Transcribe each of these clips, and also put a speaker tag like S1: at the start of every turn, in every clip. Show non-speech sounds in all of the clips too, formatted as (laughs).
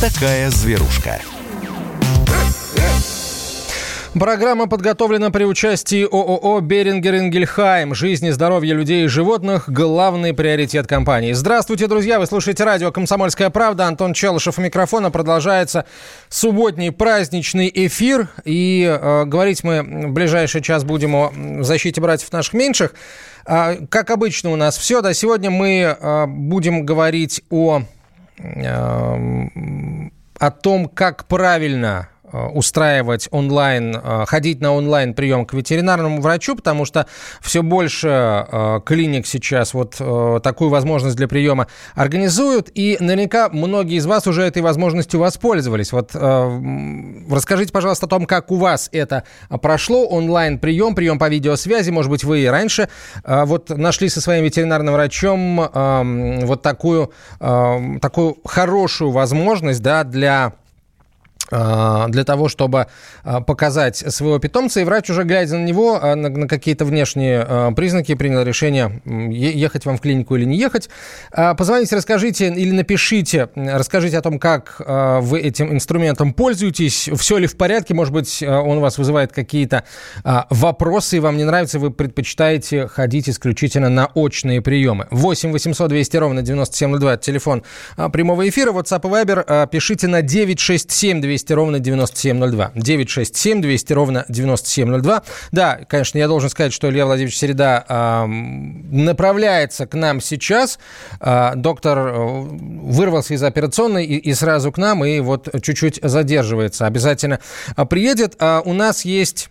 S1: такая зверушка.
S2: Программа подготовлена при участии ООО «Берингер Ингельхайм». Жизнь и здоровье людей и животных – главный приоритет компании. Здравствуйте, друзья! Вы слушаете радио «Комсомольская правда». Антон Челышев у микрофона. Продолжается субботний праздничный эфир. И э, говорить мы в ближайший час будем о защите братьев наших меньших. Э, как обычно у нас все. Да, сегодня мы э, будем говорить о, о том, как правильно устраивать онлайн, э, ходить на онлайн прием к ветеринарному врачу, потому что все больше э, клиник сейчас вот такую возможность для приема организуют, и наверняка многие из вас уже этой возможностью воспользовались. Вот расскажите, пожалуйста, о том, как у вас это прошло, онлайн прием, прием по видеосвязи, может быть, вы и раньше вот нашли со своим ветеринарным врачом вот такую, такую хорошую возможность, да, для для того, чтобы а, показать своего питомца, и врач, уже глядя на него, а, на, какие-то внешние признаки, принял решение, ехать вам в клинику или не ехать. Позвоните, расскажите или напишите, расскажите о том, как вы этим инструментом пользуетесь, все ли в порядке, может быть, он у вас вызывает какие-то вопросы, и вам не нравится, вы предпочитаете ходить исключительно на очные приемы. 8 800 200 ровно 9702, телефон прямого эфира, WhatsApp и Viber, пишите на 967 200 200 ровно 9702. 967 200 ровно 9702. Да, конечно, я должен сказать, что Илья Владимирович Середа э, направляется к нам сейчас. Э, доктор вырвался из операционной и, и сразу к нам, и вот чуть-чуть задерживается. Обязательно приедет. А у нас есть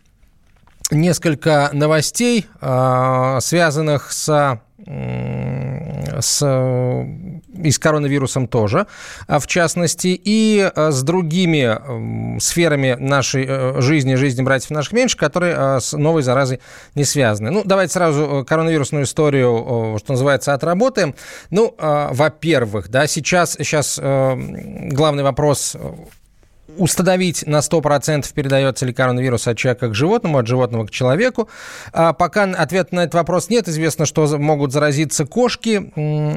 S2: несколько новостей, э, связанных с с, и с коронавирусом тоже, а в частности, и э, с другими сферами нашей э, жизни, жизни братьев наших меньших, которые э, с новой заразой не связаны. Ну, давайте сразу коронавирусную историю, что называется, отработаем. Ну, во-первых, да, сейчас, сейчас главный вопрос установить на 100% передается ли коронавирус от человека к животному, от животного к человеку. А пока ответа на этот вопрос нет. Известно, что могут заразиться кошки.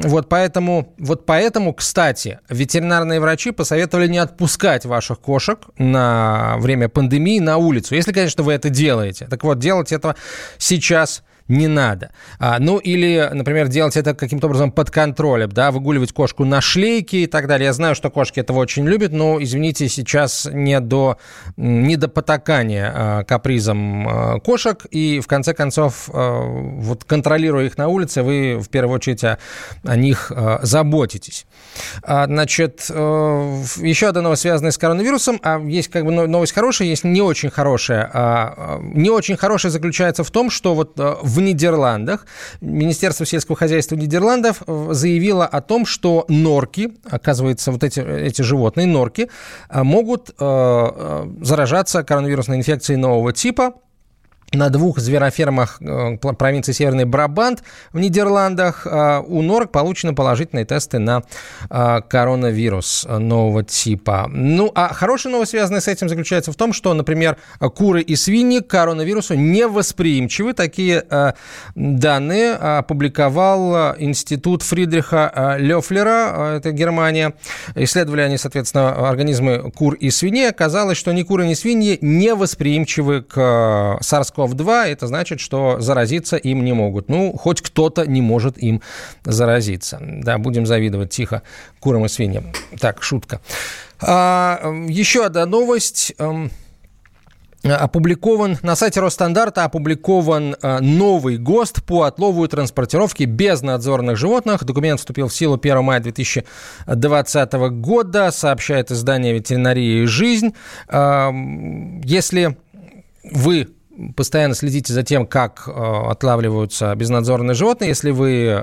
S2: Вот поэтому, вот поэтому, кстати, ветеринарные врачи посоветовали не отпускать ваших кошек на время пандемии на улицу. Если, конечно, вы это делаете. Так вот, делать этого сейчас не надо. А, ну, или, например, делать это каким-то образом под контролем, да, выгуливать кошку на шлейке и так далее. Я знаю, что кошки этого очень любят, но, извините, сейчас не до, не до потакания а, капризом а, кошек, и, в конце концов, а, вот контролируя их на улице, вы, в первую очередь, о, о них а, заботитесь. А, значит, а, еще одна новость, связанная с коронавирусом, а есть как бы новость хорошая, есть не очень хорошая. А, не очень хорошая заключается в том, что вот в Нидерландах. Министерство сельского хозяйства Нидерландов э, заявило о том, что норки, оказывается, вот эти, эти животные, норки, э, могут э, заражаться коронавирусной инфекцией нового типа, на двух зверофермах э, провинции Северный Брабант в Нидерландах э, у норок получены положительные тесты на э, коронавирус нового типа. Ну, а хорошая новость, связанная с этим, заключается в том, что, например, куры и свиньи к коронавирусу не восприимчивы. Такие данные опубликовал Институт Фридриха Лёфлера, это Германия. Исследовали они, соответственно, организмы кур и свиней. Оказалось, что ни куры, ни свиньи не восприимчивы к SARS-CoV SARS-CoV-2, это значит, что заразиться им не могут. Ну, хоть кто-то не может им заразиться. Да, будем завидовать тихо курам и свиньям. Так, шутка. А, еще одна новость эм, опубликован на сайте Росстандарта опубликован э, новый ГОСТ по отлову и транспортировке безнадзорных животных. Документ вступил в силу 1 мая 2020 года, сообщает издание «Ветеринария и жизнь». Эм, если вы постоянно следите за тем, как э, отлавливаются безнадзорные животные. Если вы э,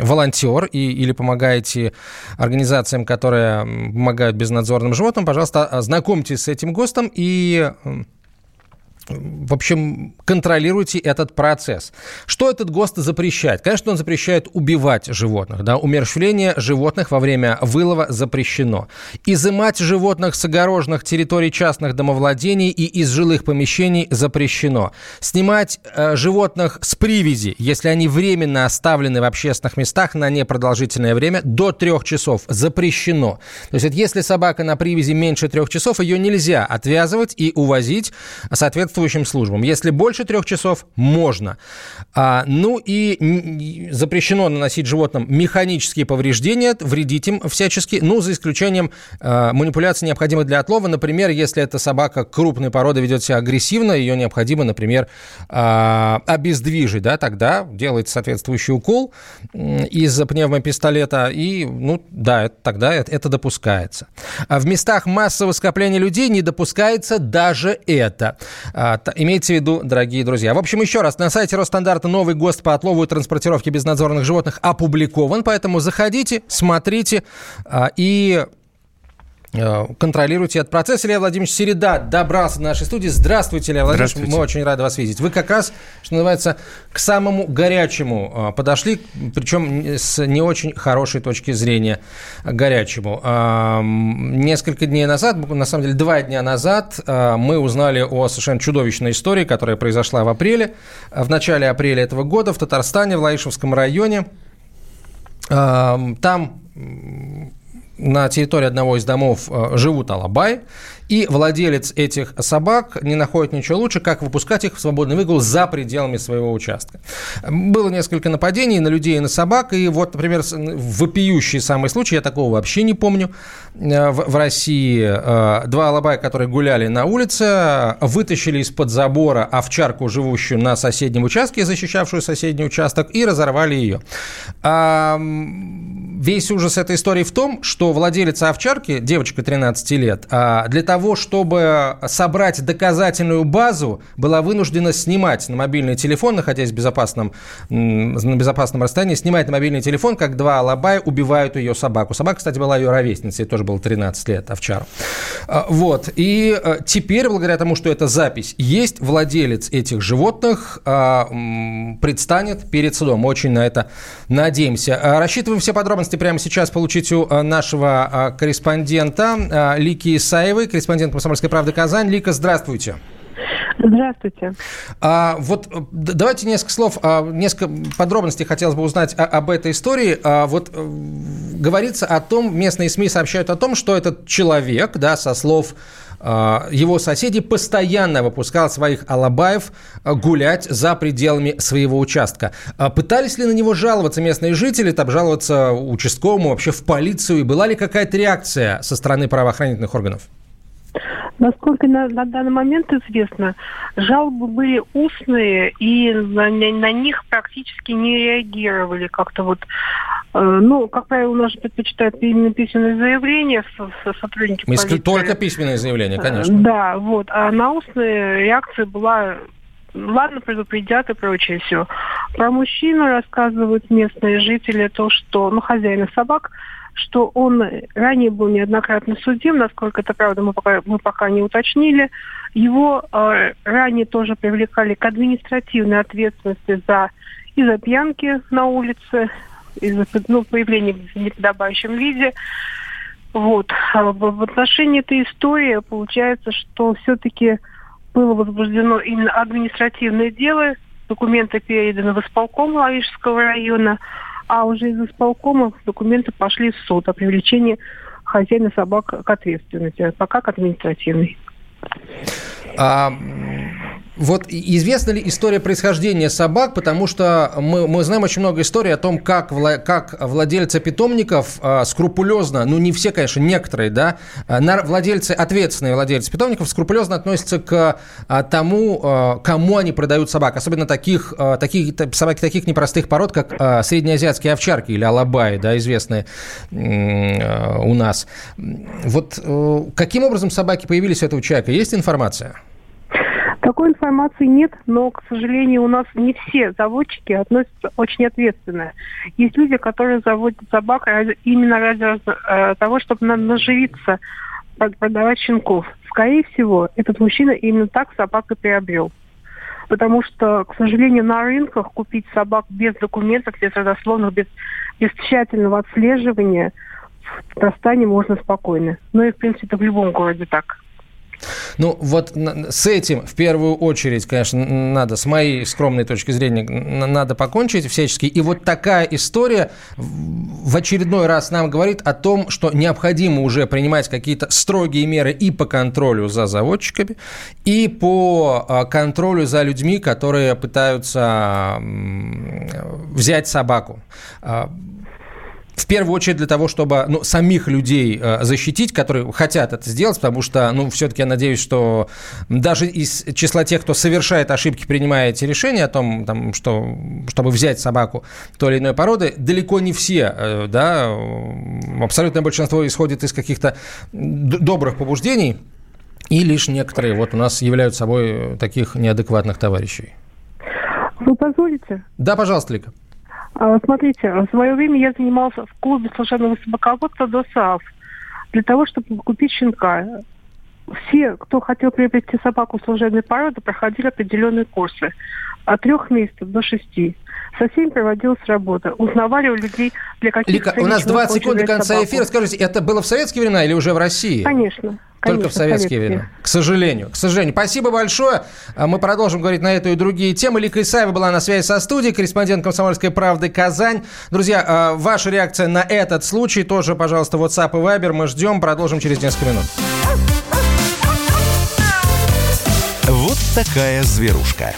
S2: волонтер и, или помогаете организациям, которые помогают безнадзорным животным, пожалуйста, знакомьтесь с этим ГОСТом и в общем, контролируйте этот процесс. Что этот ГОСТ запрещает? Конечно, он запрещает убивать животных. Да? Умерщвление животных во время вылова запрещено. Изымать животных с огороженных территорий частных домовладений и из жилых помещений запрещено. Снимать э, животных с привязи, если они временно оставлены в общественных местах на непродолжительное время, до трех часов запрещено. То есть, если собака на привязи меньше трех часов, ее нельзя отвязывать и увозить, соответственно, соответствующим службам. Если больше трех часов, можно. А, ну и запрещено наносить животным механические повреждения, вредить им всячески, ну, за исключением а, манипуляций, необходимых для отлова. Например, если эта собака крупной породы ведет себя агрессивно, ее необходимо, например, а, обездвижить, да, тогда делается соответствующий укол из пневмопистолета, и, ну, да, это, тогда это, это допускается. А в местах массового скопления людей не допускается даже это. А, имейте в виду, дорогие друзья. В общем, еще раз, на сайте Росстандарта новый ГОСТ по отлову и транспортировке безнадзорных животных опубликован, поэтому заходите, смотрите а, и контролируете этот процесс. Илья Владимирович Середа добрался до нашей студии. Здравствуйте, Илья Владимирович. Мы очень рады вас видеть. Вы как раз, что называется, к самому горячему э, подошли, причем с не очень хорошей точки зрения горячему. Э, несколько дней назад, на самом деле два дня назад, мы узнали о совершенно чудовищной истории, которая произошла в апреле, в начале апреля этого года в Татарстане, в Лаишевском районе. Там на территории одного из домов э, живут алабай, и владелец этих собак не находит ничего лучше, как выпускать их в свободный выгул за пределами своего участка. Было несколько нападений на людей и на собак, и вот, например, вопиющий самый случай, я такого вообще не помню, э, в, России э, два алабая, которые гуляли на улице, вытащили из-под забора овчарку, живущую на соседнем участке, защищавшую соседний участок, и разорвали ее. Весь ужас этой истории в том, что владелица овчарки, девочка 13 лет, а, для того, чтобы собрать доказательную базу, была вынуждена снимать на мобильный телефон, находясь в безопасном, на безопасном расстоянии, снимать на мобильный телефон, как два алабая убивают ее собаку. Собака, кстати, была ее ровесницей, тоже было 13 лет, овчару. А, вот. И а, теперь, благодаря тому, что это запись есть, владелец этих животных предстанет перед судом. Очень на это надеемся. Рассчитываем все подробности прямо сейчас получить у э, нашего э, корреспондента э, Лики Исаевой, корреспондент «Комсомольской правды» Казань. Лика, здравствуйте.
S1: Здравствуйте.
S2: А, вот давайте несколько слов, а, несколько подробностей хотелось бы узнать о, об этой истории. А, вот говорится о том, местные СМИ сообщают о том, что этот человек, да, со слов а, его соседи постоянно выпускал своих алабаев а, гулять за пределами своего участка. А, пытались ли на него жаловаться местные жители, там жаловаться участковому, вообще в полицию? И была ли какая-то реакция со стороны правоохранительных органов?
S1: Насколько на, на данный момент известно, жалобы были устные, и на, на них практически не реагировали как-то вот Э, ну, как правило, у нас предпочитают именно письменные заявления со, сотрудники
S2: Мы полиции. Только письменные заявления, конечно.
S1: Э, да, вот. А на устные реакция была ладно, предупредят и прочее все. Про мужчину рассказывают местные жители то, что, ну, хозяина собак, что он ранее был неоднократно судим, насколько это правда, мы пока, мы пока не уточнили. Его э, ранее тоже привлекали к административной ответственности за из-за пьянки на улице, из-за ну, появления в неподобающем виде. Вот. А в отношении этой истории получается, что все-таки было возбуждено именно административное дело, документы переданы в исполком Лаишского района, а уже из исполкома документы пошли в суд о привлечении хозяина собак к ответственности, пока к административной.
S2: А, вот известна ли история происхождения собак, потому что мы, мы знаем очень много историй о том, как, вла, как владельцы питомников э, скрупулезно, ну не все, конечно, некоторые, да, э, на, владельцы, ответственные владельцы питомников скрупулезно относятся к э, тому, э, кому они продают собак, особенно таких, э, таких собаки таких непростых пород, как э, среднеазиатские овчарки или алабаи, да, известные э, у нас. Вот э, каким образом собаки появились у этого человека? Есть информация?
S1: Такой информации нет, но, к сожалению, у нас не все заводчики относятся очень ответственно. Есть люди, которые заводят собак именно ради э, того, чтобы наживиться продавать щенков. Скорее всего, этот мужчина именно так собак и приобрел. Потому что, к сожалению, на рынках купить собак без документов, без родословных, без, без тщательного отслеживания в Татарстане можно спокойно. Ну и, в принципе, это в любом городе так.
S2: Ну, вот с этим в первую очередь, конечно, надо, с моей скромной точки зрения, надо покончить всячески. И вот такая история в очередной раз нам говорит о том, что необходимо уже принимать какие-то строгие меры и по контролю за заводчиками, и по а, контролю за людьми, которые пытаются взять собаку а, в первую очередь для того, чтобы ну, самих людей э, защитить, которые хотят это сделать, потому что, ну, все-таки я надеюсь, что даже из числа тех, кто совершает ошибки, принимая эти решения о том, там, что, чтобы взять собаку той или иной породы, далеко не все, э, да, абсолютное большинство исходит из каких-то добрых побуждений, и лишь некоторые вот у нас являются собой таких неадекватных товарищей.
S1: Вы позволите?
S2: Да, пожалуйста, Лика.
S1: А, смотрите, в свое время я занимался в клубе служебного собаководства ДОСААФ для того, чтобы купить щенка. Все, кто хотел приобрести собаку служебной породы, проходили определенные курсы. От трех месяцев до шести. Со всеми проводилась работа. Узнавали у людей, для каких
S2: Лика, у нас 20 секунд до конца собаку. эфира. Скажите, это было в советские времена или уже в России?
S1: Конечно.
S2: Только в советские времена. К сожалению. К сожалению. Спасибо большое. А мы продолжим говорить на эту и другие темы. Лика Исаева была на связи со студией, корреспондент «Комсомольской правды» Казань. Друзья, а, ваша реакция на этот случай тоже, пожалуйста, WhatsApp и Viber. Мы ждем. Продолжим через несколько минут.
S3: Вот такая зверушка.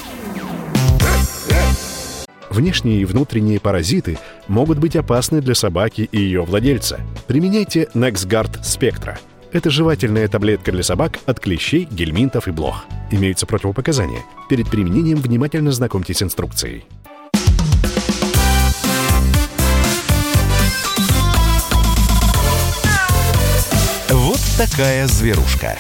S3: Внешние и внутренние паразиты могут быть опасны для собаки и ее владельца. Применяйте NexGard Spectra – это жевательная таблетка для собак от клещей, гельминтов и блох. Имеются противопоказания. Перед применением внимательно знакомьтесь с инструкцией. Вот такая зверушка.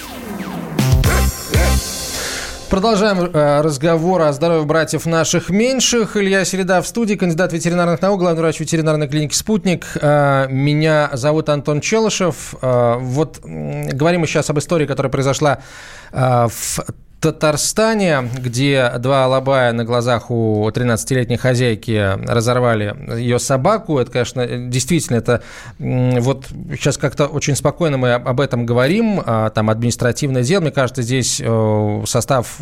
S2: Продолжаем э, разговор о здоровье братьев наших меньших. Илья Середа в студии, кандидат ветеринарных наук, главный врач ветеринарной клиники «Спутник». Э, меня зовут Антон Челышев. Э, вот говорим мы сейчас об истории, которая произошла в Татарстане, где два алабая на глазах у 13-летней хозяйки разорвали ее собаку. Это, конечно, действительно, это вот сейчас как-то очень спокойно мы об этом говорим, а, там административное дело. Мне кажется, здесь э, состав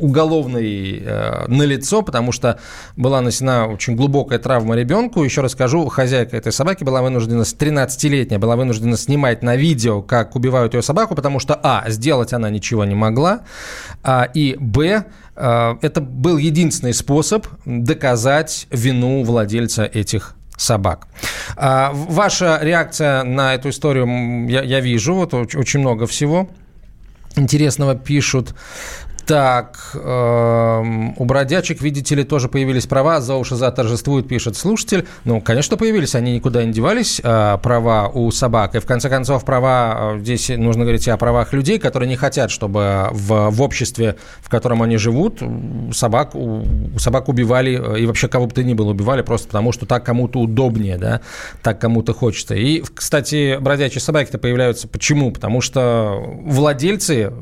S2: уголовный э, налицо, потому что была нанесена очень глубокая травма ребенку. Еще расскажу, хозяйка этой собаки была вынуждена, 13-летняя, была вынуждена снимать на видео, как убивают ее собаку, потому что, а, сделать она ничего не могла, а, и, б, э, это был единственный способ доказать вину владельца этих собак. А, ваша реакция на эту историю я, я вижу, вот очень много всего интересного пишут. Так, э, у бродячек, видите ли, тоже появились права. За уши за торжествует, пишет слушатель. Ну, конечно, появились, они никуда не девались, э, права у собак. И, в конце концов, права, э, здесь нужно говорить о правах людей, которые не хотят, чтобы в, в обществе, в котором они живут, собак, у, собак убивали, э, и вообще кого бы то ни было убивали, просто потому что так кому-то удобнее, да, так кому-то хочется. И, кстати, бродячие собаки-то появляются почему? Потому что владельцы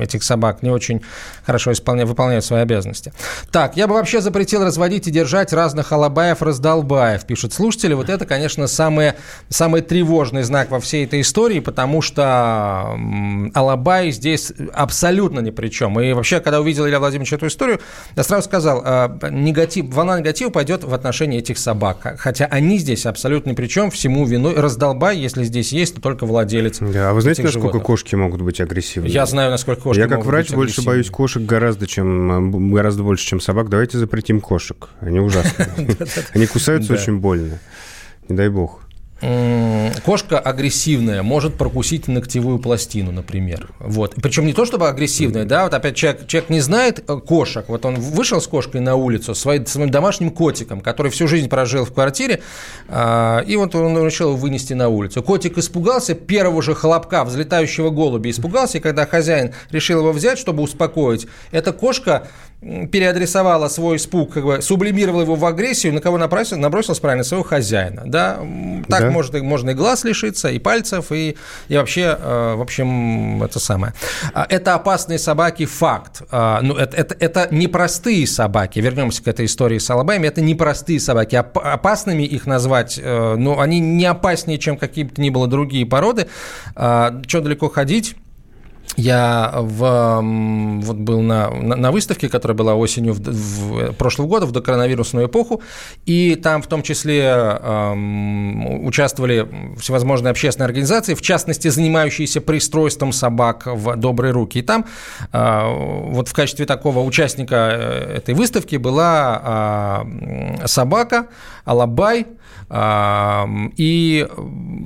S2: этих собак не очень хорошо исполняют, выполняют свои обязанности. Так, я бы вообще запретил разводить и держать разных алабаев-раздолбаев, пишут слушатели. Вот это, конечно, самый, самый тревожный знак во всей этой истории, потому что алабай здесь абсолютно ни при чем. И вообще, когда увидел Илья Владимирович эту историю, я сразу сказал, а, негатив, волна негатива пойдет в отношении этих собак. Хотя они здесь абсолютно ни при чем, всему виной. Раздолбай, если здесь есть, то только владелец
S4: Да, а вы знаете, насколько животных. кошки могут быть агрессивны?
S2: Я знаю, насколько
S4: кошки Я как врач больше боюсь кошек гораздо, чем, гораздо больше, чем собак. Давайте запретим кошек. Они ужасные. (laughs) Они кусаются очень больно. Не дай бог.
S2: Кошка агрессивная может прокусить ногтевую пластину, например. Вот. Причем не то, чтобы агрессивная, да, вот опять человек, человек не знает э, кошек. Вот он вышел с кошкой на улицу, своим, своим домашним котиком, который всю жизнь прожил в квартире, а, и вот он решил его вынести на улицу. Котик испугался первого же хлопка, взлетающего голубя, испугался, и когда хозяин решил его взять, чтобы успокоить, эта кошка переадресовала свой испуг, как бы сублимировала его в агрессию, на кого набросилась, набросилась правильно, своего хозяина, да, так да. Может, можно и глаз лишиться, и пальцев, и, и вообще, э, в общем, это самое. А, это опасные собаки, факт. А, ну, это, это, это непростые собаки, вернемся к этой истории с Алабаями, это непростые собаки, опасными их назвать, э, ну, они не опаснее, чем какие-то ни было другие породы, а, что далеко ходить, я в, вот был на, на выставке, которая была осенью в, в прошлого года, в докоронавирусную эпоху, и там в том числе э, участвовали всевозможные общественные организации, в частности, занимающиеся пристройством собак в добрые руки. И там э, вот в качестве такого участника э, этой выставки была э, собака Алабай, и,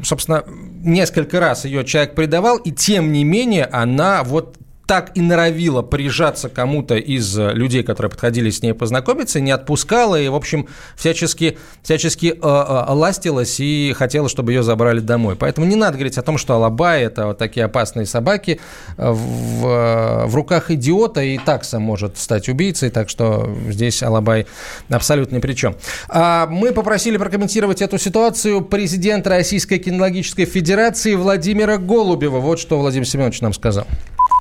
S2: собственно, несколько раз ее человек предавал, и тем не менее она вот так и норовила прижаться кому-то из людей, которые подходили с ней познакомиться, не отпускала и, в общем, всячески, всячески э, э, ластилась и хотела, чтобы ее забрали домой. Поэтому не надо говорить о том, что Алабай – это вот такие опасные собаки. В, в руках идиота и такса может стать убийцей, так что здесь Алабай абсолютно ни при чем. А мы попросили прокомментировать эту ситуацию президента Российской кинологической федерации Владимира Голубева. Вот что Владимир Семенович нам сказал.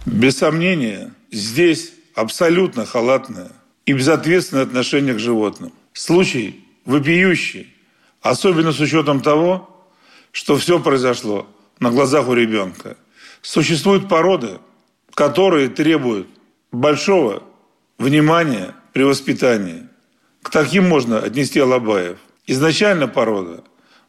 S5: Без сомнения, здесь абсолютно халатное и безответственное отношение к животным. Случай вопиющий, особенно с учетом того, что все произошло на глазах у ребенка. Существуют породы, которые требуют большого внимания при воспитании. К таким можно отнести Алабаев. Изначально порода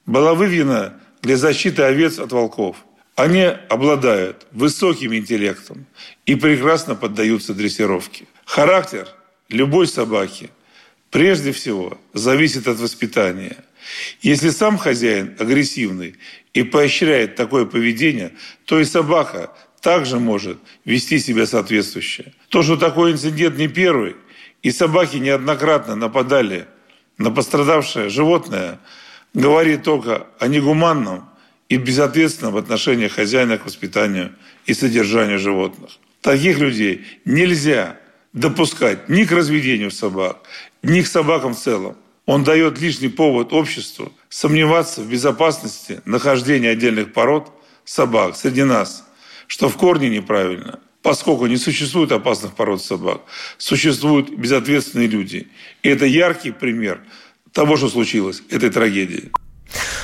S5: была выведена для защиты овец от волков – они обладают высоким интеллектом и прекрасно поддаются дрессировке. Характер любой собаки прежде всего зависит от воспитания. Если сам хозяин агрессивный и поощряет такое поведение, то и собака также может вести себя соответствующе. То, что такой инцидент не первый, и собаки неоднократно нападали на пострадавшее животное, говорит только о негуманном и безответственно в отношении хозяина к воспитанию и содержанию животных. Таких людей нельзя допускать ни к разведению собак, ни к собакам в целом. Он дает лишний повод обществу сомневаться в безопасности нахождения отдельных пород собак среди нас, что в корне неправильно, поскольку не существует опасных пород собак, существуют безответственные люди. И это яркий пример того, что случилось, этой трагедии.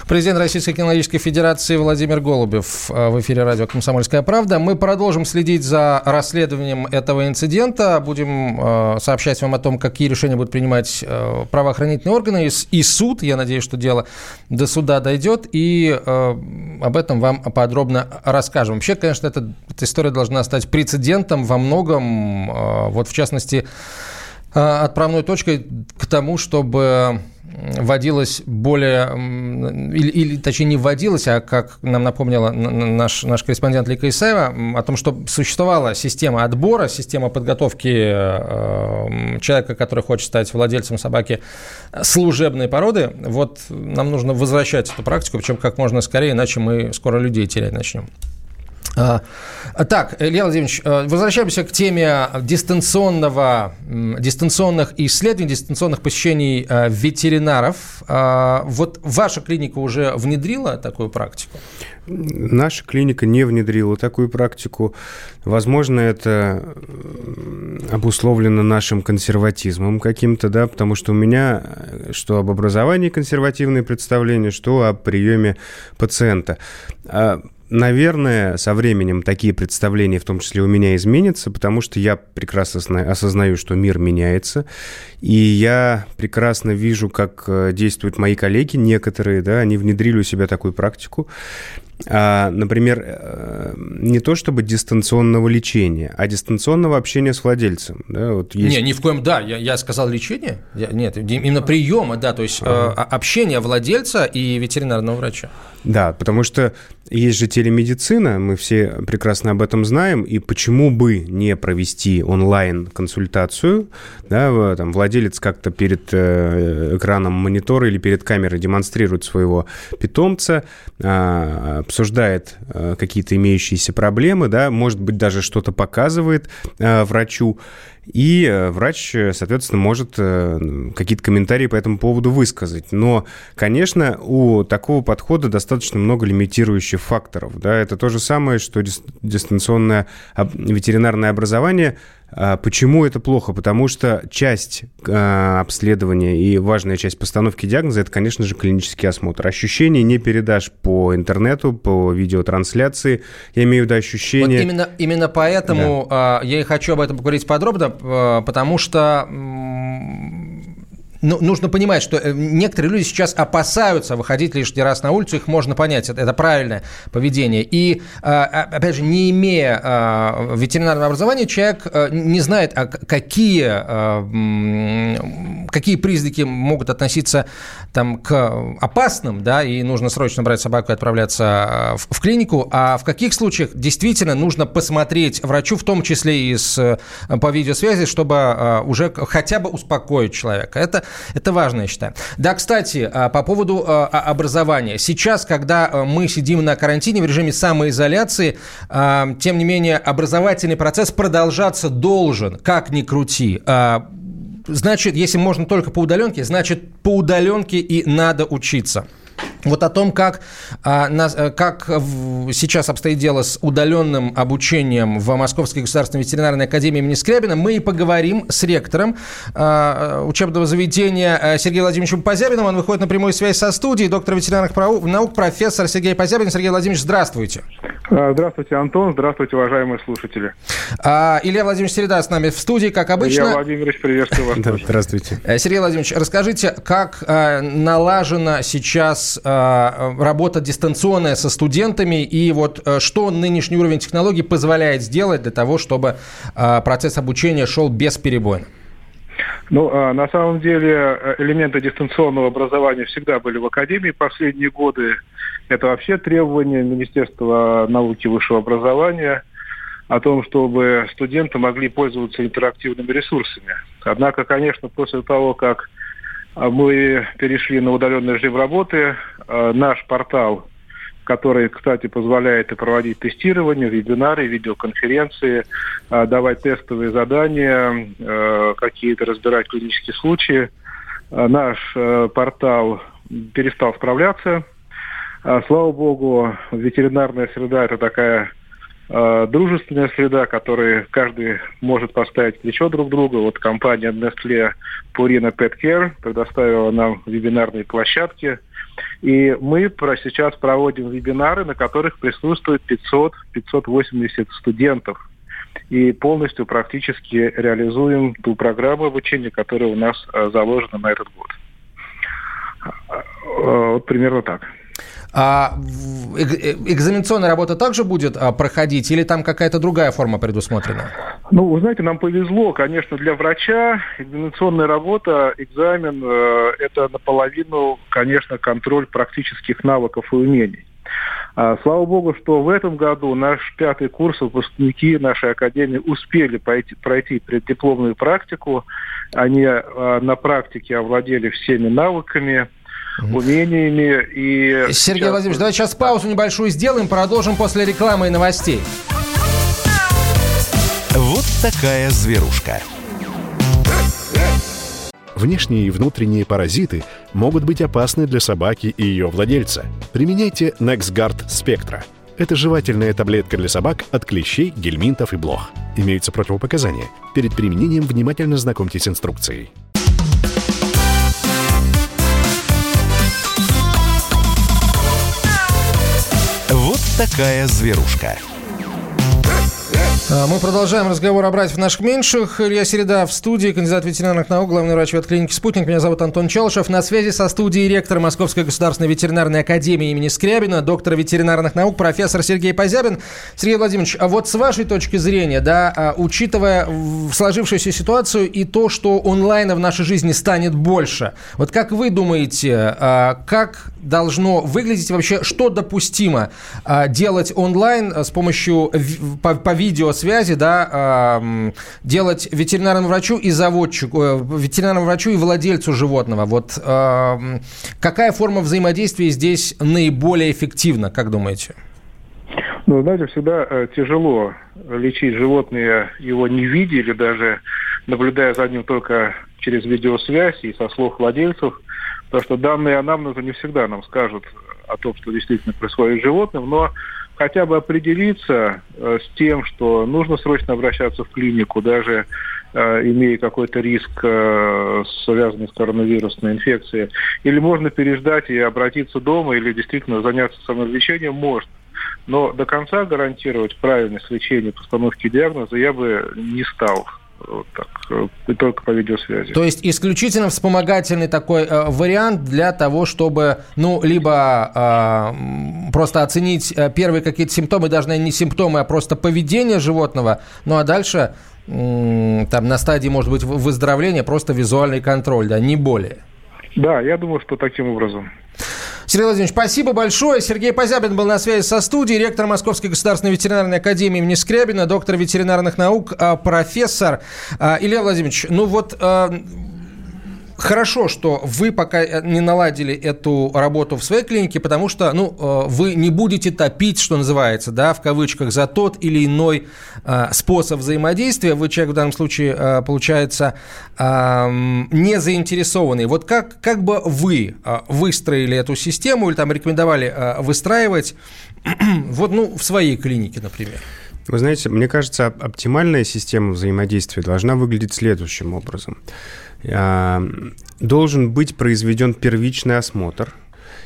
S2: Президент Российской кинологической федерации Владимир Голубев э, в эфире радио «Комсомольская правда». Мы продолжим следить за расследованием этого инцидента. Будем э, сообщать вам о том, какие решения будут принимать э, правоохранительные органы и суд. Я надеюсь, что дело до суда дойдет. И об этом вам подробно расскажем. Вообще, конечно, эта, эта история должна стать прецедентом во многом. Вот, в частности, отправной точкой к тому, чтобы вводилось более, или, или точнее не вводилось, а как нам напомнила наш, наш корреспондент Лика Исаева, о том, что существовала система отбора, система подготовки э, человека, который хочет стать владельцем собаки служебной породы. Вот нам нужно возвращать эту практику, причем как можно скорее, иначе мы скоро людей терять начнем. А, так, Илья Владимирович, э, возвращаемся к теме дистанционного, дистанционных исследований, дистанционных посещений э, ветеринаров. А, вот ваша клиника уже внедрила такую практику?
S4: Наша клиника не внедрила такую практику. Возможно, это обусловлено нашим консерватизмом каким-то, да, потому что у меня э, что об образовании консервативные представления, что о приеме пациента. Наверное, со временем такие представления, в том числе у меня, изменятся, потому что я прекрасно осознаю, что мир меняется, и я прекрасно вижу, как э, действуют мои коллеги, некоторые, да, они внедрили у себя такую практику, а, например, э, не то чтобы дистанционного лечения, а дистанционного общения с владельцем.
S2: Да, вот есть... Не, ни в коем, да, я, я сказал лечение, я, нет, именно приема, да, то есть ага. э, общение владельца и ветеринарного врача.
S4: Да, потому что есть же телемедицина, мы все прекрасно об этом знаем, и почему бы не провести онлайн-консультацию, да, там владелец как-то перед э, экраном монитора или перед камерой демонстрирует своего питомца, а, обсуждает э, какие-то имеющиеся проблемы, да, может быть, даже что-то показывает э, врачу, и э, врач, соответственно, может какие-то комментарии по этому поводу высказать. Но, конечно, у такого подхода достаточно много лимитирующих факторов. Да? Это то же самое, что дистанционное ветеринарное образование – почему это плохо? Потому что часть э, обследования и важная часть постановки диагноза это, конечно же, клинический осмотр. Ощущения не передашь по интернету, по видеотрансляции. Я имею в виду ощущения.
S2: Вот именно, именно поэтому да. э, я и хочу об этом поговорить подробно, потому что ну, нужно понимать, что э, некоторые люди сейчас опасаются выходить лишний раз на улицу, их можно понять, это, это правильное поведение. И, а, а, опять же, не имея а, ветеринарного образования, человек не знает, а какие, какие признаки могут относиться там, к опасным, да, и нужно срочно брать собаку и отправляться в, клинику, а в каких случаях действительно нужно посмотреть врачу, в том числе и с, по видеосвязи, чтобы уже хотя бы успокоить человека. Это это важно, я считаю. Да, кстати, а, по поводу а, а, образования. Сейчас, когда мы сидим на карантине в режиме самоизоляции, тем не менее, образовательный процесс продолжаться должен, как ни крути значит, если можно только по удаленке, значит, по удаленке и надо учиться. Вот о том, как, а, э, как сейчас обстоит дело с удаленным обучением в Московской государственной ветеринарной академии имени Скрябина, мы и поговорим с ректором а, учебного заведения э, Сергеем Владимировичем Позябиным. Он выходит на прямую связь со студией. Доктор ветеринарных наук, профессор Сергей Позябин. Сергей Владимирович, здравствуйте.
S6: А, здравствуйте, Антон. Здравствуйте, уважаемые слушатели.
S2: Илья Владимирович Середа с нами в студии, как обычно.
S6: Илья Владимирович, приветствую вас. (laughs)
S4: Здравствуйте.
S2: Э, Сергей Владимирович, расскажите, как налажена сейчас Э, работа дистанционная со студентами, и вот э, что нынешний уровень технологий позволяет сделать для того, чтобы э, процесс обучения шел бесперебойно?
S6: Ну, а, на самом деле элементы дистанционного образования всегда были в Академии последние годы. Это вообще требование Министерства науки и высшего образования о том, чтобы студенты могли пользоваться интерактивными ресурсами. Однако, конечно, после того, как мы перешли на удаленный режим работы. А, наш портал, который, кстати, позволяет и проводить тестирование, вебинары, видеоконференции, а, давать тестовые задания, какие-то разбирать клинические случаи. Наш портал перестал справляться. Слава богу, ветеринарная среда – это такая э, дружественная среда, которой каждый может поставить плечо друг друга. Вот компания Nestle Purina Pet Care предоставила нам вебинарные площадки. И мы сейчас проводим вебинары, на которых присутствует 500-580 студентов. И полностью практически реализуем ту программу обучения, которая у нас э, заложена на этот год. Э, вот примерно так.
S2: А э, экзаменационная работа также будет а, проходить или там какая-то другая форма предусмотрена?
S6: Ну, вы знаете, нам повезло, конечно, для врача экзаменационная работа, экзамен э, – это наполовину, конечно, контроль практических навыков и умений. А, слава богу, что в этом году наш пятый курс, выпускники нашей академии успели пройти, пройти преддипломную практику. Они а, на практике овладели всеми навыками – умениями. И
S2: Сергей сейчас... Владимирович, давайте сейчас паузу небольшую сделаем, продолжим после рекламы и новостей.
S7: Вот такая зверушка.
S3: Внешние и внутренние паразиты могут быть опасны для собаки и ее владельца. Применяйте NexGard Spectra. Это жевательная таблетка для собак от клещей, гельминтов и блох. Имеются противопоказания. Перед применением внимательно знакомьтесь с инструкцией.
S7: Такая зверушка.
S2: А, мы продолжаем разговор о братьях наших меньших. Илья Середа в студии, кандидат ветеринарных наук, главный врач ветклиники «Спутник». Меня зовут Антон Челышев. На связи со студией ректор Московской государственной ветеринарной академии имени Скрябина, доктор ветеринарных наук, профессор Сергей Позябин. Сергей Владимирович, а вот с вашей точки зрения, да, а, учитывая сложившуюся ситуацию и то, что онлайна в нашей жизни станет больше, вот как вы думаете, а, как должно выглядеть вообще, что допустимо делать онлайн с помощью по, по видео связи, да, делать ветеринарному врачу и заводчику, э, ветеринарному врачу и владельцу животного. Вот какая форма взаимодействия здесь наиболее эффективна, как думаете?
S6: Ну, знаете, всегда э, тяжело лечить животное, его не видя или даже наблюдая за ним только через видеосвязь и со слов владельцев, потому что данные анамнеза не всегда нам скажут о том, что действительно происходит с животным, но хотя бы определиться э, с тем, что нужно срочно обращаться в клинику, даже э, имея какой-то риск, э, связанный с коронавирусной инфекцией, или можно переждать и обратиться дома, или действительно заняться самолечением, можно. Но до конца гарантировать правильность лечения, постановки диагноза я бы не стал. Вот так, э, и только по видеосвязи.
S2: То есть исключительно вспомогательный такой э, вариант для того, чтобы, ну, либо э, просто оценить э, первые какие-то симптомы, даже наверное, не симптомы, а просто поведение животного, ну а дальше э, там на стадии, может быть, выздоровления просто визуальный контроль, да, не более.
S6: Да, я думаю, что таким образом.
S2: Сергей Владимирович, спасибо большое. Сергей Позябин был на связи со студией, ректор Московской государственной ветеринарной академии имени Скрябина, доктор ветеринарных наук, а, профессор. А, Илья Владимирович, ну вот а, хорошо, что вы пока э, не наладили эту работу в своей клинике, потому что, ну, э, вы не будете топить, что называется, да, в кавычках, за тот или иной э, способ взаимодействия. Вы человек в данном случае, получается, не заинтересованный. Вот как, как бы вы выстроили эту систему или там рекомендовали выстраивать (clears throat) вот, ну, в своей клинике, например?
S4: Вы знаете, мне кажется, оптимальная система взаимодействия должна выглядеть следующим образом. А, должен быть произведен первичный осмотр –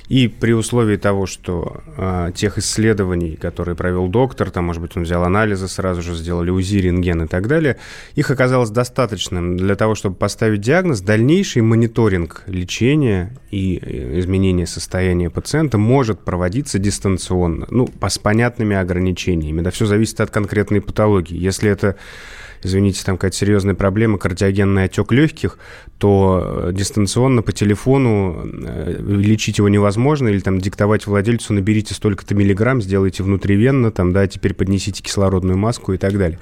S4: и при условии того, что э, тех исследований, которые провел доктор, там, может быть, он взял анализы, сразу же сделали УЗИ, рентген и так далее, их оказалось достаточным для того, чтобы поставить диагноз. Дальнейший мониторинг лечения и э, изменения состояния пациента может проводиться дистанционно, ну, по, с понятными ограничениями. Да, все зависит от конкретной патологии. Если это извините, там какая-то серьезная проблема, кардиогенный отек легких, то э, дистанционно по телефону э, лечить его невозможно, или там диктовать владельцу, наберите столько-то миллиграмм, сделайте внутривенно, там, да, теперь поднесите кислородную маску и так далее.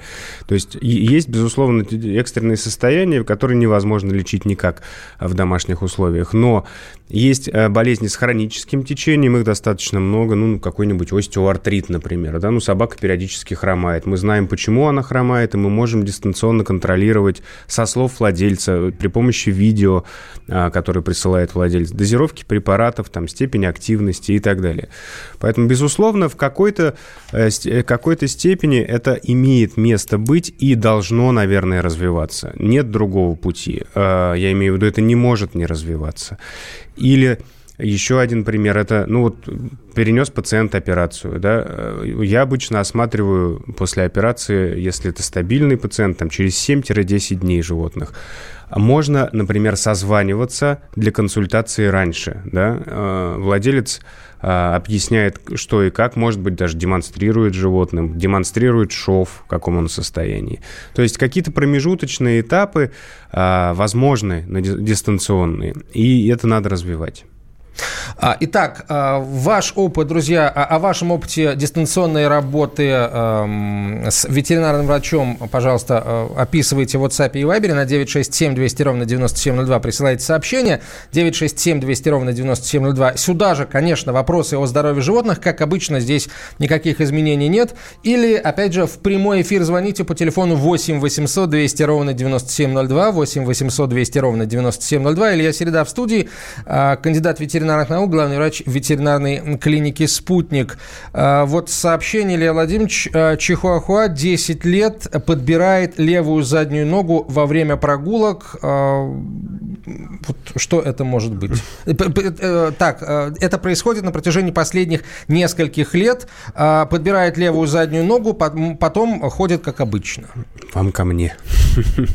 S4: То есть есть, безусловно, экстренные состояния, которые невозможно лечить никак в домашних условиях, но есть э, болезни с хроническим течением, их достаточно много, ну, какой-нибудь остеоартрит, например, да, ну, собака периодически хромает. Мы знаем, почему она хромает, и мы можем дистанционно контролировать со слов владельца при помощи видео, а, которое присылает владелец, дозировки препаратов, там, степень активности и так далее. Поэтому, безусловно, в какой-то э, э, какой степени это имеет место быть и должно, наверное, развиваться. Нет другого пути. А, я имею в виду, это не может не развиваться. Или еще один пример – это, ну вот, перенес пациент операцию, да, я обычно осматриваю после операции, если это стабильный пациент, там, через 7-10 дней животных. Можно, например, созваниваться для консультации раньше, да, э, владелец э, объясняет, что и как, может быть, даже демонстрирует животным, демонстрирует шов, в каком он состоянии. То есть какие-то промежуточные этапы э, возможны, дистанционные, и это надо развивать.
S2: А, итак, а, ваш опыт, друзья, о вашем опыте дистанционной работы эм, с ветеринарным врачом, пожалуйста, э, описывайте в WhatsApp и Viber на 967 200 ровно 9702. Присылайте сообщение 967 200 ровно 9702. Сюда же, конечно, вопросы о здоровье животных. Как обычно, здесь никаких изменений нет. Или, опять же, в прямой эфир звоните по телефону 8 800 200 ровно 9702, 8 800 200 ровно 9702. Илья Середа в студии, а, кандидат ветеринарного ветеринарных наук, главный врач ветеринарной клиники «Спутник». А, вот сообщение, Илья Владимирович, а, Чихуахуа 10 лет подбирает левую заднюю ногу во время прогулок. А, вот что это может быть? Э, так, это происходит на протяжении последних нескольких лет. Подбирает левую заднюю ногу, потом ходит как обычно.
S4: Вам ко мне.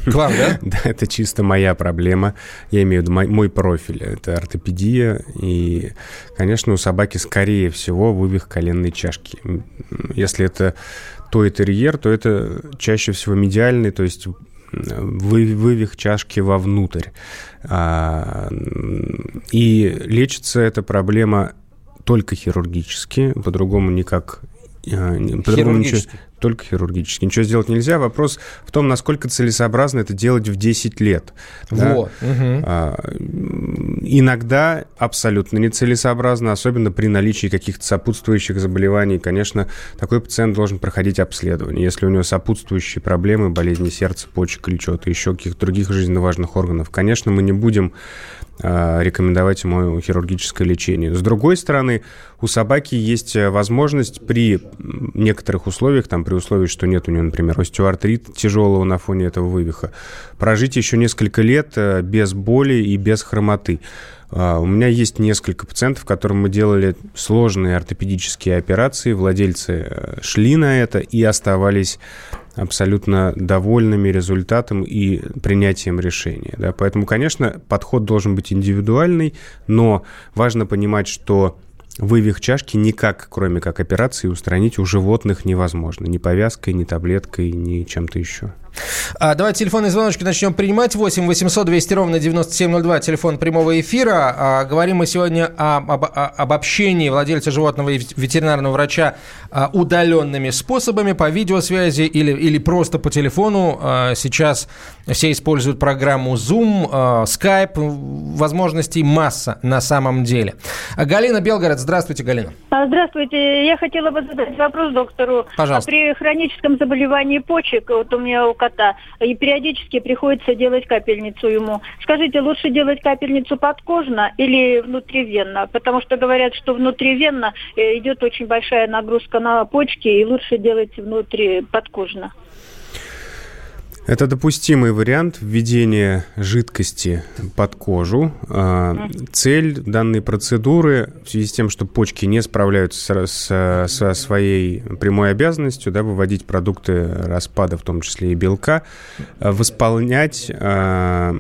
S2: К вам, да? (laughs)
S4: Да, это чисто моя проблема. Я имею в виду мой, профиль. Это ортопедия и, конечно, у собаки, скорее всего, вывих коленной чашки. Если это той терьер, то это чаще всего медиальный, то есть вывих чашки вовнутрь. А, и лечится эта проблема только хирургически, по-другому никак
S2: по-другому ничего,
S4: только хирургически. Ничего сделать нельзя. Вопрос в том, насколько целесообразно это делать в 10 лет.
S2: Вот.
S4: Да? Угу. А, иногда абсолютно нецелесообразно, особенно при наличии каких-то сопутствующих заболеваний. Конечно, такой пациент должен проходить обследование. Если у него сопутствующие проблемы, болезни сердца, почек или чего-то, еще каких-то других жизненно важных органов, конечно, мы не будем а, рекомендовать ему хирургическое лечение. С другой стороны, у собаки есть возможность при некоторых условиях, там, при условии, что нет у нее, например, остеоартрит тяжелого на фоне этого вывиха, прожить еще несколько лет э, без боли и без хромоты. А, у меня есть несколько пациентов, которым мы делали сложные ортопедические операции. Владельцы э, шли на это и оставались абсолютно довольными результатом и принятием решения. Да? Поэтому, конечно, подход должен быть индивидуальный, но важно понимать, что вывих чашки никак, кроме как операции, устранить у животных невозможно. Ни повязкой, ни таблеткой, ни чем-то еще.
S2: А, давайте телефонные звоночки начнем принимать. 8 800 200 ровно 9702, телефон прямого эфира. А, говорим мы сегодня об, об, об общении владельца животного и ветеринарного врача а, удаленными способами по видеосвязи или, или просто по телефону. А, сейчас все используют программу Zoom, а, Skype. Возможностей масса на самом деле. Галина Белгород. Здравствуйте, Галина.
S8: А, здравствуйте. Я хотела бы задать вопрос доктору.
S2: Пожалуйста.
S8: При хроническом заболевании почек, вот у меня у кота, и периодически приходится делать капельницу ему. Скажите, лучше делать капельницу подкожно или внутривенно? Потому что говорят, что внутривенно э, идет очень большая нагрузка на почки, и лучше делать внутри подкожно.
S4: Это допустимый вариант введения жидкости под кожу. А, цель данной процедуры в связи с тем, что почки не справляются со, со своей прямой обязанностью да, выводить продукты распада, в том числе и белка, а, восполнять э,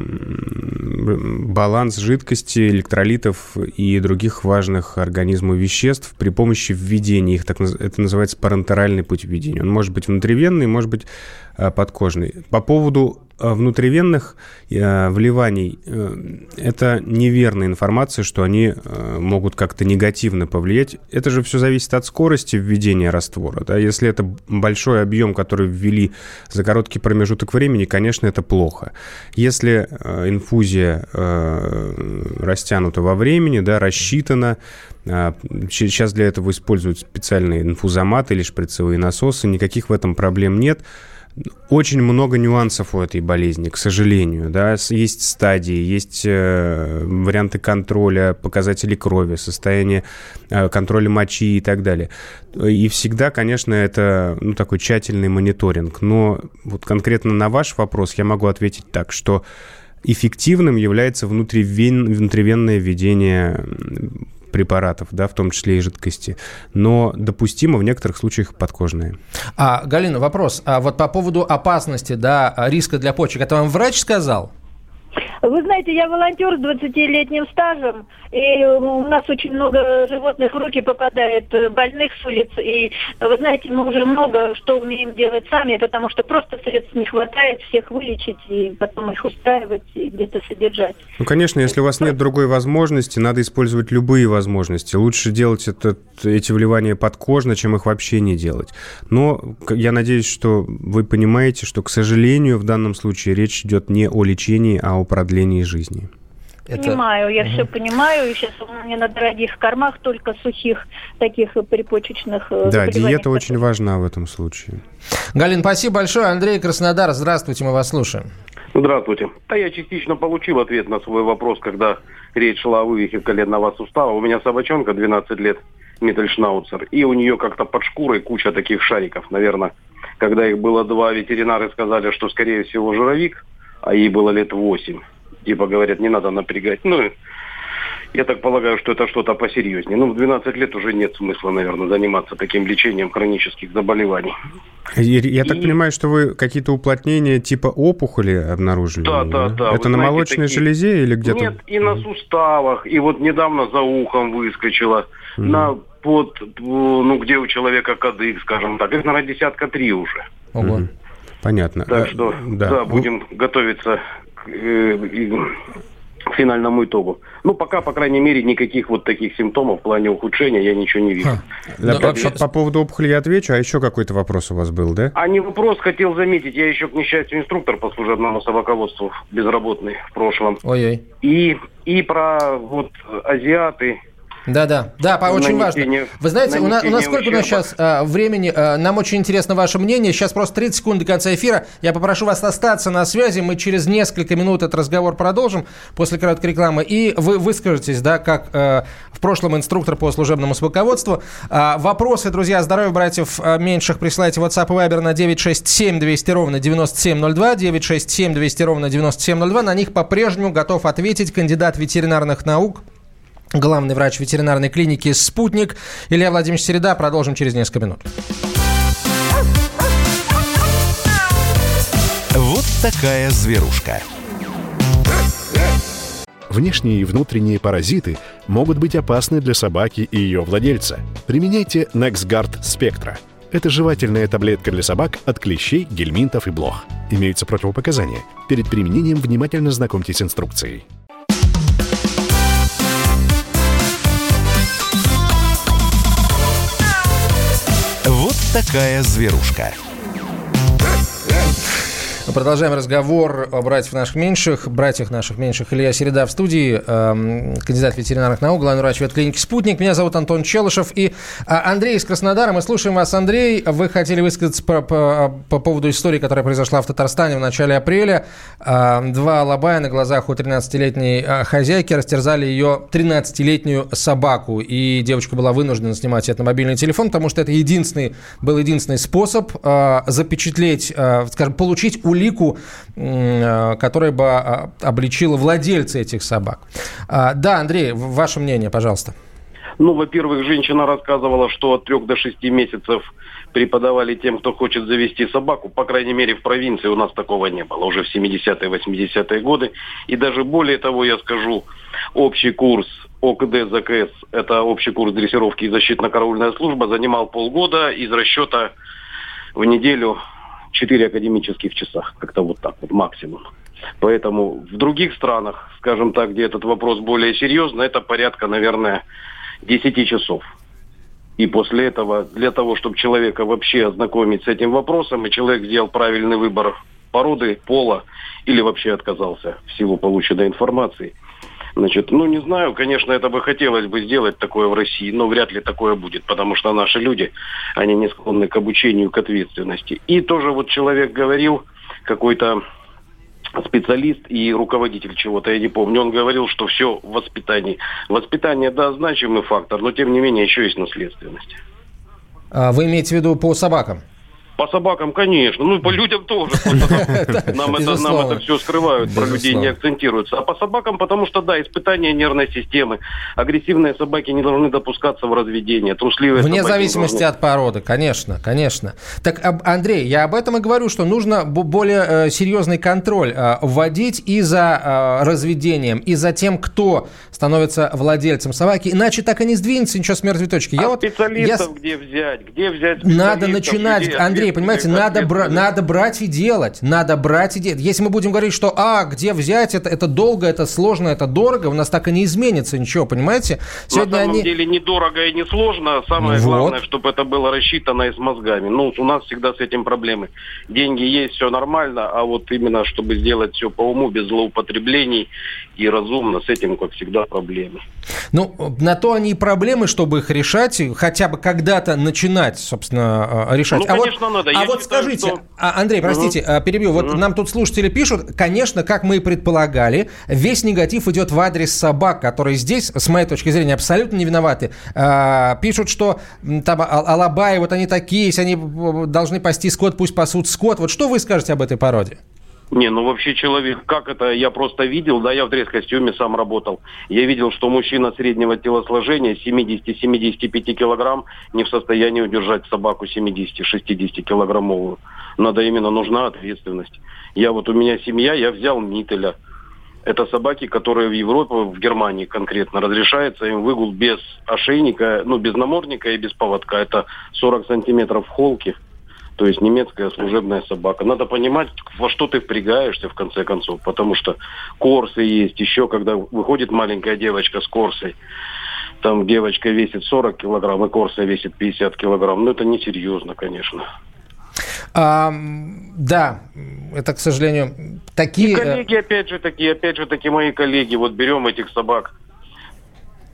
S4: баланс жидкости, электролитов и других важных организму веществ при помощи введения их. Так, это называется парентеральный путь введения. Он может быть внутривенный, может быть Э, подкожный. По поводу э, внутривенных э, вливаний, это неверная информация, что они могут как-то негативно повлиять. Это же все зависит от скорости введения раствора. Да? Если это большой объем, который ввели за короткий промежуток времени, конечно, это плохо. Если инфузия растянута во времени, да, рассчитана, сейчас для этого используют специальные инфузоматы или шприцевые насосы, никаких в этом проблем нет. Очень много нюансов у этой болезни, к сожалению. Да? Есть стадии, есть э, варианты контроля, показатели крови, состояние э, контроля мочи и так далее. И всегда, конечно, это ну, такой тщательный мониторинг. Но вот конкретно на ваш вопрос я могу ответить так, что эффективным является внутривен, внутривенное введение препаратов, да, в том числе и жидкости, но допустимо в некоторых случаях подкожные.
S2: А, Галина, вопрос. А вот по поводу опасности, да, риска для почек, это вам врач сказал?
S8: Вы знаете, я волонтер с 20-летним стажем, и у нас очень много животных в руки попадает, э, больных с улиц. И вы знаете, мы уже много что умеем делать сами, потому что просто средств не хватает всех вылечить и потом их устраивать и где-то содержать.
S4: Ну, конечно, если у вас нет другой возможности, надо использовать любые возможности. Лучше делать это, эти вливания подкожно, чем их вообще не делать. Но я надеюсь, что вы понимаете, что, к сожалению, в данном случае речь идет не о лечении, а о продлении продлении жизни.
S8: Это... Понимаю, я угу. все понимаю. И сейчас у меня на дорогих кормах только сухих таких припочечных
S4: э, Да, диета очень важна в этом случае.
S2: Галин, спасибо большое. Андрей Краснодар, здравствуйте, мы вас слушаем.
S9: Здравствуйте. Да, я частично получил ответ на свой вопрос, когда речь шла о вывихе коленного сустава. У меня собачонка 12 лет, Миттельшнауцер, и у нее как-то под шкурой куча таких шариков. Наверное, когда их было два, ветеринары сказали, что, скорее всего, журавик, а ей было лет 8 типа говорят, не надо напрягать. Ну, я так полагаю, что это что-то посерьезнее. Ну, в 12 лет уже нет смысла, наверное, заниматься таким лечением хронических заболеваний.
S4: Я так понимаю, что вы какие-то уплотнения типа опухоли обнаружили?
S9: Да, да, да.
S4: Это вы на знаете, молочной такие... железе или где-то?
S9: Нет, и на суставах, и вот недавно за ухом выскочила, mm. на под, ну, где у человека кадык, скажем так. Их, наверное, десятка три уже.
S4: Ого. Mm. Понятно.
S9: Так что, да, да будем готовиться Э, к финальному итогу. Ну, пока, по крайней мере, никаких вот таких симптомов в плане ухудшения я ничего не вижу.
S4: Да, по, по, по поводу опухоли я отвечу, а еще какой-то вопрос у вас был, да?
S9: А не вопрос, хотел заметить, я еще, к несчастью, инструктор по служебному собаководству безработный в прошлом.
S2: Ой-ой.
S9: И, и про вот азиаты,
S2: да, да, да, по, очень важно. Вы знаете, у нас, у нас сколько у нас сейчас а, времени? А, нам очень интересно ваше мнение. Сейчас просто 30 секунд до конца эфира. Я попрошу вас остаться на связи. Мы через несколько минут этот разговор продолжим после короткой рекламы. И вы выскажетесь, да, как а, в прошлом инструктор по служебному собаководству. А, вопросы, друзья, здоровья братьев а, меньших присылайте WhatsApp и Viber на 967 200 ровно 9702, 967 200 ровно 9702. На них по-прежнему готов ответить кандидат ветеринарных наук главный врач ветеринарной клиники «Спутник» Илья Владимирович Середа. Продолжим через несколько минут.
S7: Вот такая зверушка.
S3: Внешние и внутренние паразиты могут быть опасны для собаки и ее владельца. Применяйте NexGard Spectra. Это жевательная таблетка для собак от клещей, гельминтов и блох. Имеются противопоказания. Перед применением внимательно знакомьтесь с инструкцией.
S7: Такая зверушка.
S2: Продолжаем разговор о братьях наших меньших, братьях наших меньших. Илья Середа в студии, э, кандидат ветеринарных наук, главный врач ветклиники «Спутник». Меня зовут Антон Челышев и э, Андрей из Краснодара. Мы слушаем вас, Андрей. Вы хотели высказаться по, по, по поводу истории, которая произошла в Татарстане в начале апреля. Э, два алабая на глазах у 13-летней э, хозяйки растерзали ее 13-летнюю собаку. И девочка была вынуждена снимать это на мобильный телефон, потому что это единственный, был единственный способ э, запечатлеть, скажем, получить улику, э, которая бы а, обличила владельца этих собак. А, да, Андрей, ваше мнение, пожалуйста.
S9: Ну, во-первых, женщина рассказывала, что от трех до шести месяцев преподавали тем, кто хочет завести собаку. По крайней мере, в провинции у нас такого не было уже в 70-е, 80-е годы. И даже более того, я скажу, общий курс ОКД ЗКС, это общий курс дрессировки и защитно-караульная служба, занимал полгода из расчета в неделю 4 академических часа. Как-то вот так вот максимум. Поэтому в других странах, скажем так, где этот вопрос более серьезный, это порядка, наверное, 10 часов. И после этого, для того, чтобы человека вообще ознакомить с этим вопросом, и человек сделал правильный выбор породы, пола, или вообще отказался в силу полученной информации – Значит, ну не знаю, конечно, это бы хотелось бы сделать такое в России, но вряд ли такое будет, потому что наши люди, они не склонны к обучению, к ответственности. И тоже вот человек говорил, какой-то специалист и руководитель чего-то, я не помню, он говорил, что все в воспитании. Воспитание, да, значимый фактор, но тем не менее еще есть наследственность.
S2: А вы имеете в виду по собакам?
S9: По собакам, конечно. Ну, по людям тоже. (laughs) Нам это, все скрывают, про людей не акцентируются. А по собакам, потому что, да, испытания нервной системы. Агрессивные собаки не должны допускаться в разведение. Трусливые
S2: Вне зависимости от породы, конечно, конечно. Так, Андрей, я об этом и говорю, что нужно более э, серьезный контроль э, вводить и за э, разведением, и за тем, кто становится владельцем собаки. Иначе так и не сдвинется ничего с мертвой точки.
S9: Я а вот, специалистов я... где взять? Где взять
S2: Надо начинать, Андрей, понимаете, надо, бра- надо брать и делать. Надо брать и делать. Если мы будем говорить, что, а, где взять, это, это долго, это сложно, это дорого, у нас так и не изменится ничего, понимаете?
S9: Сегодня На самом они... деле недорого и не сложно. Самое вот. главное, чтобы это было рассчитано и с мозгами. Ну, у нас всегда с этим проблемы. Деньги есть, все нормально, а вот именно, чтобы сделать все по уму, без злоупотреблений и разумно, с этим, как всегда, проблемы.
S2: Ну, на то они и проблемы, чтобы их решать, хотя бы когда-то начинать, собственно, э, решать.
S9: Ну, а конечно, вот, надо.
S2: А Я вот считаю, скажите, что... А, Андрей, простите, угу. перебью. Вот угу. нам тут слушатели пишут, конечно, как мы и предполагали, весь негатив идет в адрес собак, которые здесь, с моей точки зрения, абсолютно не виноваты. А, пишут, что там Алабаи, вот они такие, если они должны пасти скот, пусть пасут скот. Вот что вы скажете об этой породе?
S9: Не, ну вообще человек, как это, я просто видел, да, я в дресс-костюме сам работал. Я видел, что мужчина среднего телосложения, 70-75 килограмм, не в состоянии удержать собаку 70-60 килограммовую. Надо именно, нужна ответственность. Я вот, у меня семья, я взял Мителя. Это собаки, которые в Европе, в Германии конкретно, разрешается им выгул без ошейника, ну, без намордника и без поводка. Это 40 сантиметров холки. То есть немецкая служебная собака. Надо понимать, во что ты впрягаешься в конце концов, потому что корсы есть. Еще когда выходит маленькая девочка с корсой, там девочка весит 40 килограмм, и корса весит 50 килограмм. Ну, это несерьезно, конечно.
S2: А, да, это, к сожалению, такие... И
S9: коллеги, опять же, такие, опять же, такие мои коллеги, вот берем этих собак,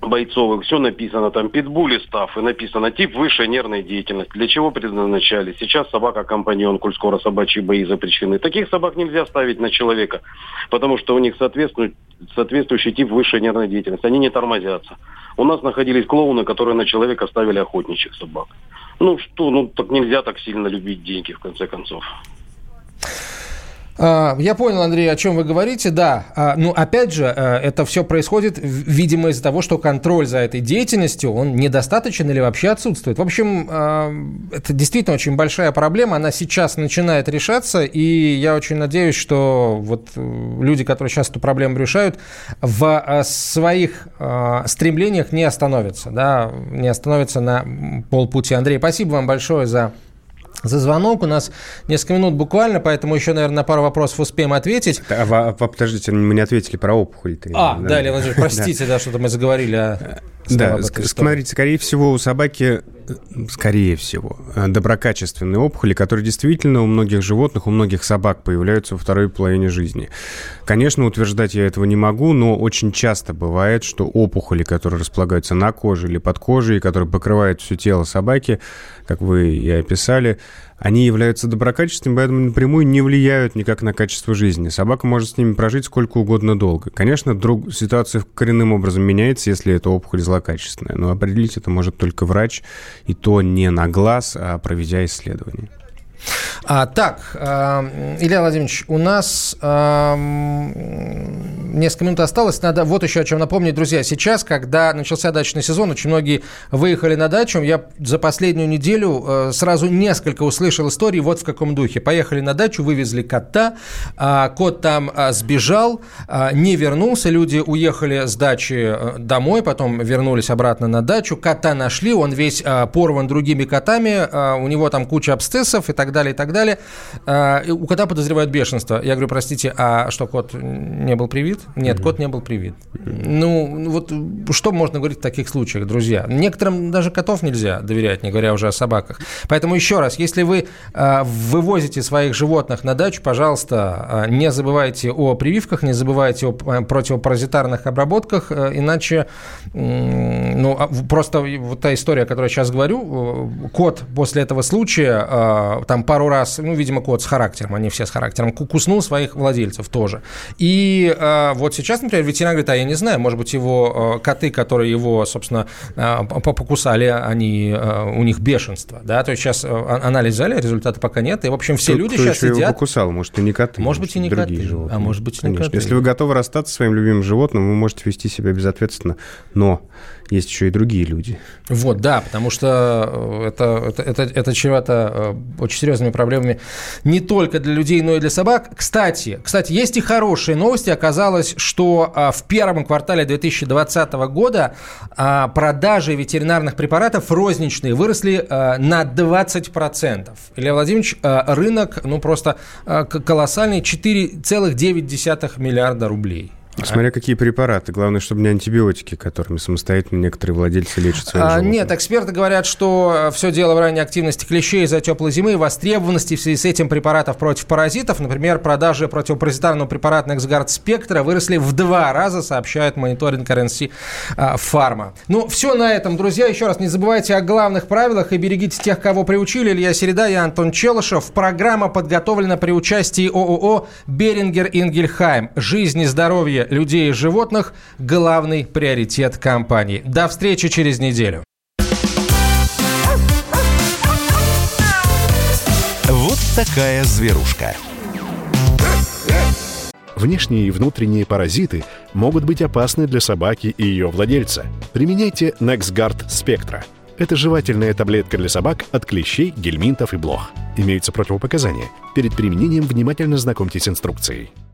S9: бойцовых, все написано, там питбули став, и написано тип высшей нервной деятельности, для чего предназначали. Сейчас собака-компаньон, коль скоро собачьи бои запрещены. Таких собак нельзя ставить на человека, потому что у них соответствует, соответствующий тип высшей нервной деятельности. Они не тормозятся. У нас находились клоуны, которые на человека ставили охотничьих собак. Ну что, ну так нельзя так сильно любить деньги, в конце концов.
S2: А, я понял, Андрей, о чем вы говорите. Да, а, ну опять же, э, это все происходит, видимо, из-за того, что контроль за этой деятельностью, он недостаточен или вообще отсутствует. В общем, а, это действительно очень большая проблема, она сейчас начинает решаться, и я очень надеюсь, что вот э, люди, которые сейчас эту проблему решают, в своих стремлениях не остановятся, да, не остановятся на полпути. Андрей, спасибо вам большое за за звонок. У нас несколько минут буквально, поэтому еще, наверное, на пару вопросов успеем ответить.
S4: А, подождите, мы не ответили про опухоль.
S2: А, да, (laughs) да Леонид простите, да, что-то мы заговорили о...
S4: Да, смотрите, скорее всего, у собаки, скорее всего, доброкачественные опухоли, которые действительно у многих животных, у многих собак появляются во второй половине жизни. Конечно, утверждать я этого не могу, но очень часто бывает, что опухоли, которые располагаются на коже или под кожей, которые покрывают все тело собаки, как вы и описали, они являются доброкачественными, поэтому напрямую не влияют никак на качество жизни. Собака может с ними прожить сколько угодно долго. Конечно, друг, ситуация коренным образом меняется, если это опухоль злокачественная, но определить это может только врач, и то не на глаз, а проведя исследование.
S2: А, так, э, Илья Владимирович, у нас э, несколько минут осталось. Надо вот еще о чем напомнить, друзья. Сейчас, когда начался дачный сезон, очень многие выехали на дачу. Я за последнюю неделю э, сразу несколько услышал историй вот в каком духе. Поехали на дачу, вывезли кота, э, кот там э, сбежал, э, не вернулся, люди уехали с дачи э, домой, потом вернулись обратно на дачу, кота нашли, он весь порван другими котами, у него там куча абсцессов и так далее, и так далее. У кота подозревают бешенство. Я говорю, простите, а что, кот не был привит? Нет, кот не был привит. Ну, вот что можно говорить в таких случаях, друзья? Некоторым даже котов нельзя доверять, не говоря уже о собаках. Поэтому еще раз, если вы э, вывозите своих животных на дачу, пожалуйста, э, не забывайте о прививках, не забывайте о противопаразитарных обработках, иначе, ну, а, просто вот та история, о которой я сейчас говорю, кот после этого случая, там пару раз, ну, видимо, кот с характером, они все с характером, куснул своих владельцев тоже. И вот сейчас, например, ветеринар говорит, а я не знаю, может быть, его э, коты, которые его, собственно, э, покусали, они, э, у них бешенство, да, то есть сейчас анализ взяли, результата пока нет, и, в общем, все кто, люди
S4: кто
S2: сейчас
S4: еще
S2: сидят...
S4: его покусал, может, и не коты.
S2: Может быть, и не
S4: другие
S2: коты,
S4: животные.
S2: а может быть, и не
S4: Конечно.
S2: коты.
S4: Если вы готовы расстаться со своим любимым животным, вы можете вести себя безответственно, но есть еще и другие люди.
S2: Вот, да, потому что это, это, это, это чревато очень серьезными проблемами не только для людей, но и для собак. Кстати, кстати, есть и хорошие новости. Оказалось, что а, в первом квартале 2020 года а, продажи ветеринарных препаратов розничные выросли а, на 20%. Илья Владимирович, рынок ну просто колоссальный, 4,9 миллиарда рублей.
S4: Смотря какие препараты. Главное, чтобы не антибиотики, которыми самостоятельно некоторые владельцы лечат своих а, животных.
S2: Нет, эксперты говорят, что все дело в ранней активности клещей из-за теплой зимы и востребованности в связи с этим препаратов против паразитов. Например, продажи противопаразитарного препарата Nexgard Spectra выросли в два раза, сообщает мониторинг RNC Pharma. Ну, все на этом, друзья. Еще раз не забывайте о главных правилах и берегите тех, кого приучили. Илья Середа, я Антон Челышев. Программа подготовлена при участии ООО «Берингер Ингельхайм». Жизнь и здоровье людей и животных – главный приоритет компании. До встречи через неделю.
S7: Вот такая зверушка.
S3: Внешние и внутренние паразиты могут быть опасны для собаки и ее владельца. Применяйте NexGard Spectra. Это жевательная таблетка для собак от клещей, гельминтов и блох. Имеются противопоказания. Перед применением внимательно знакомьтесь с инструкцией.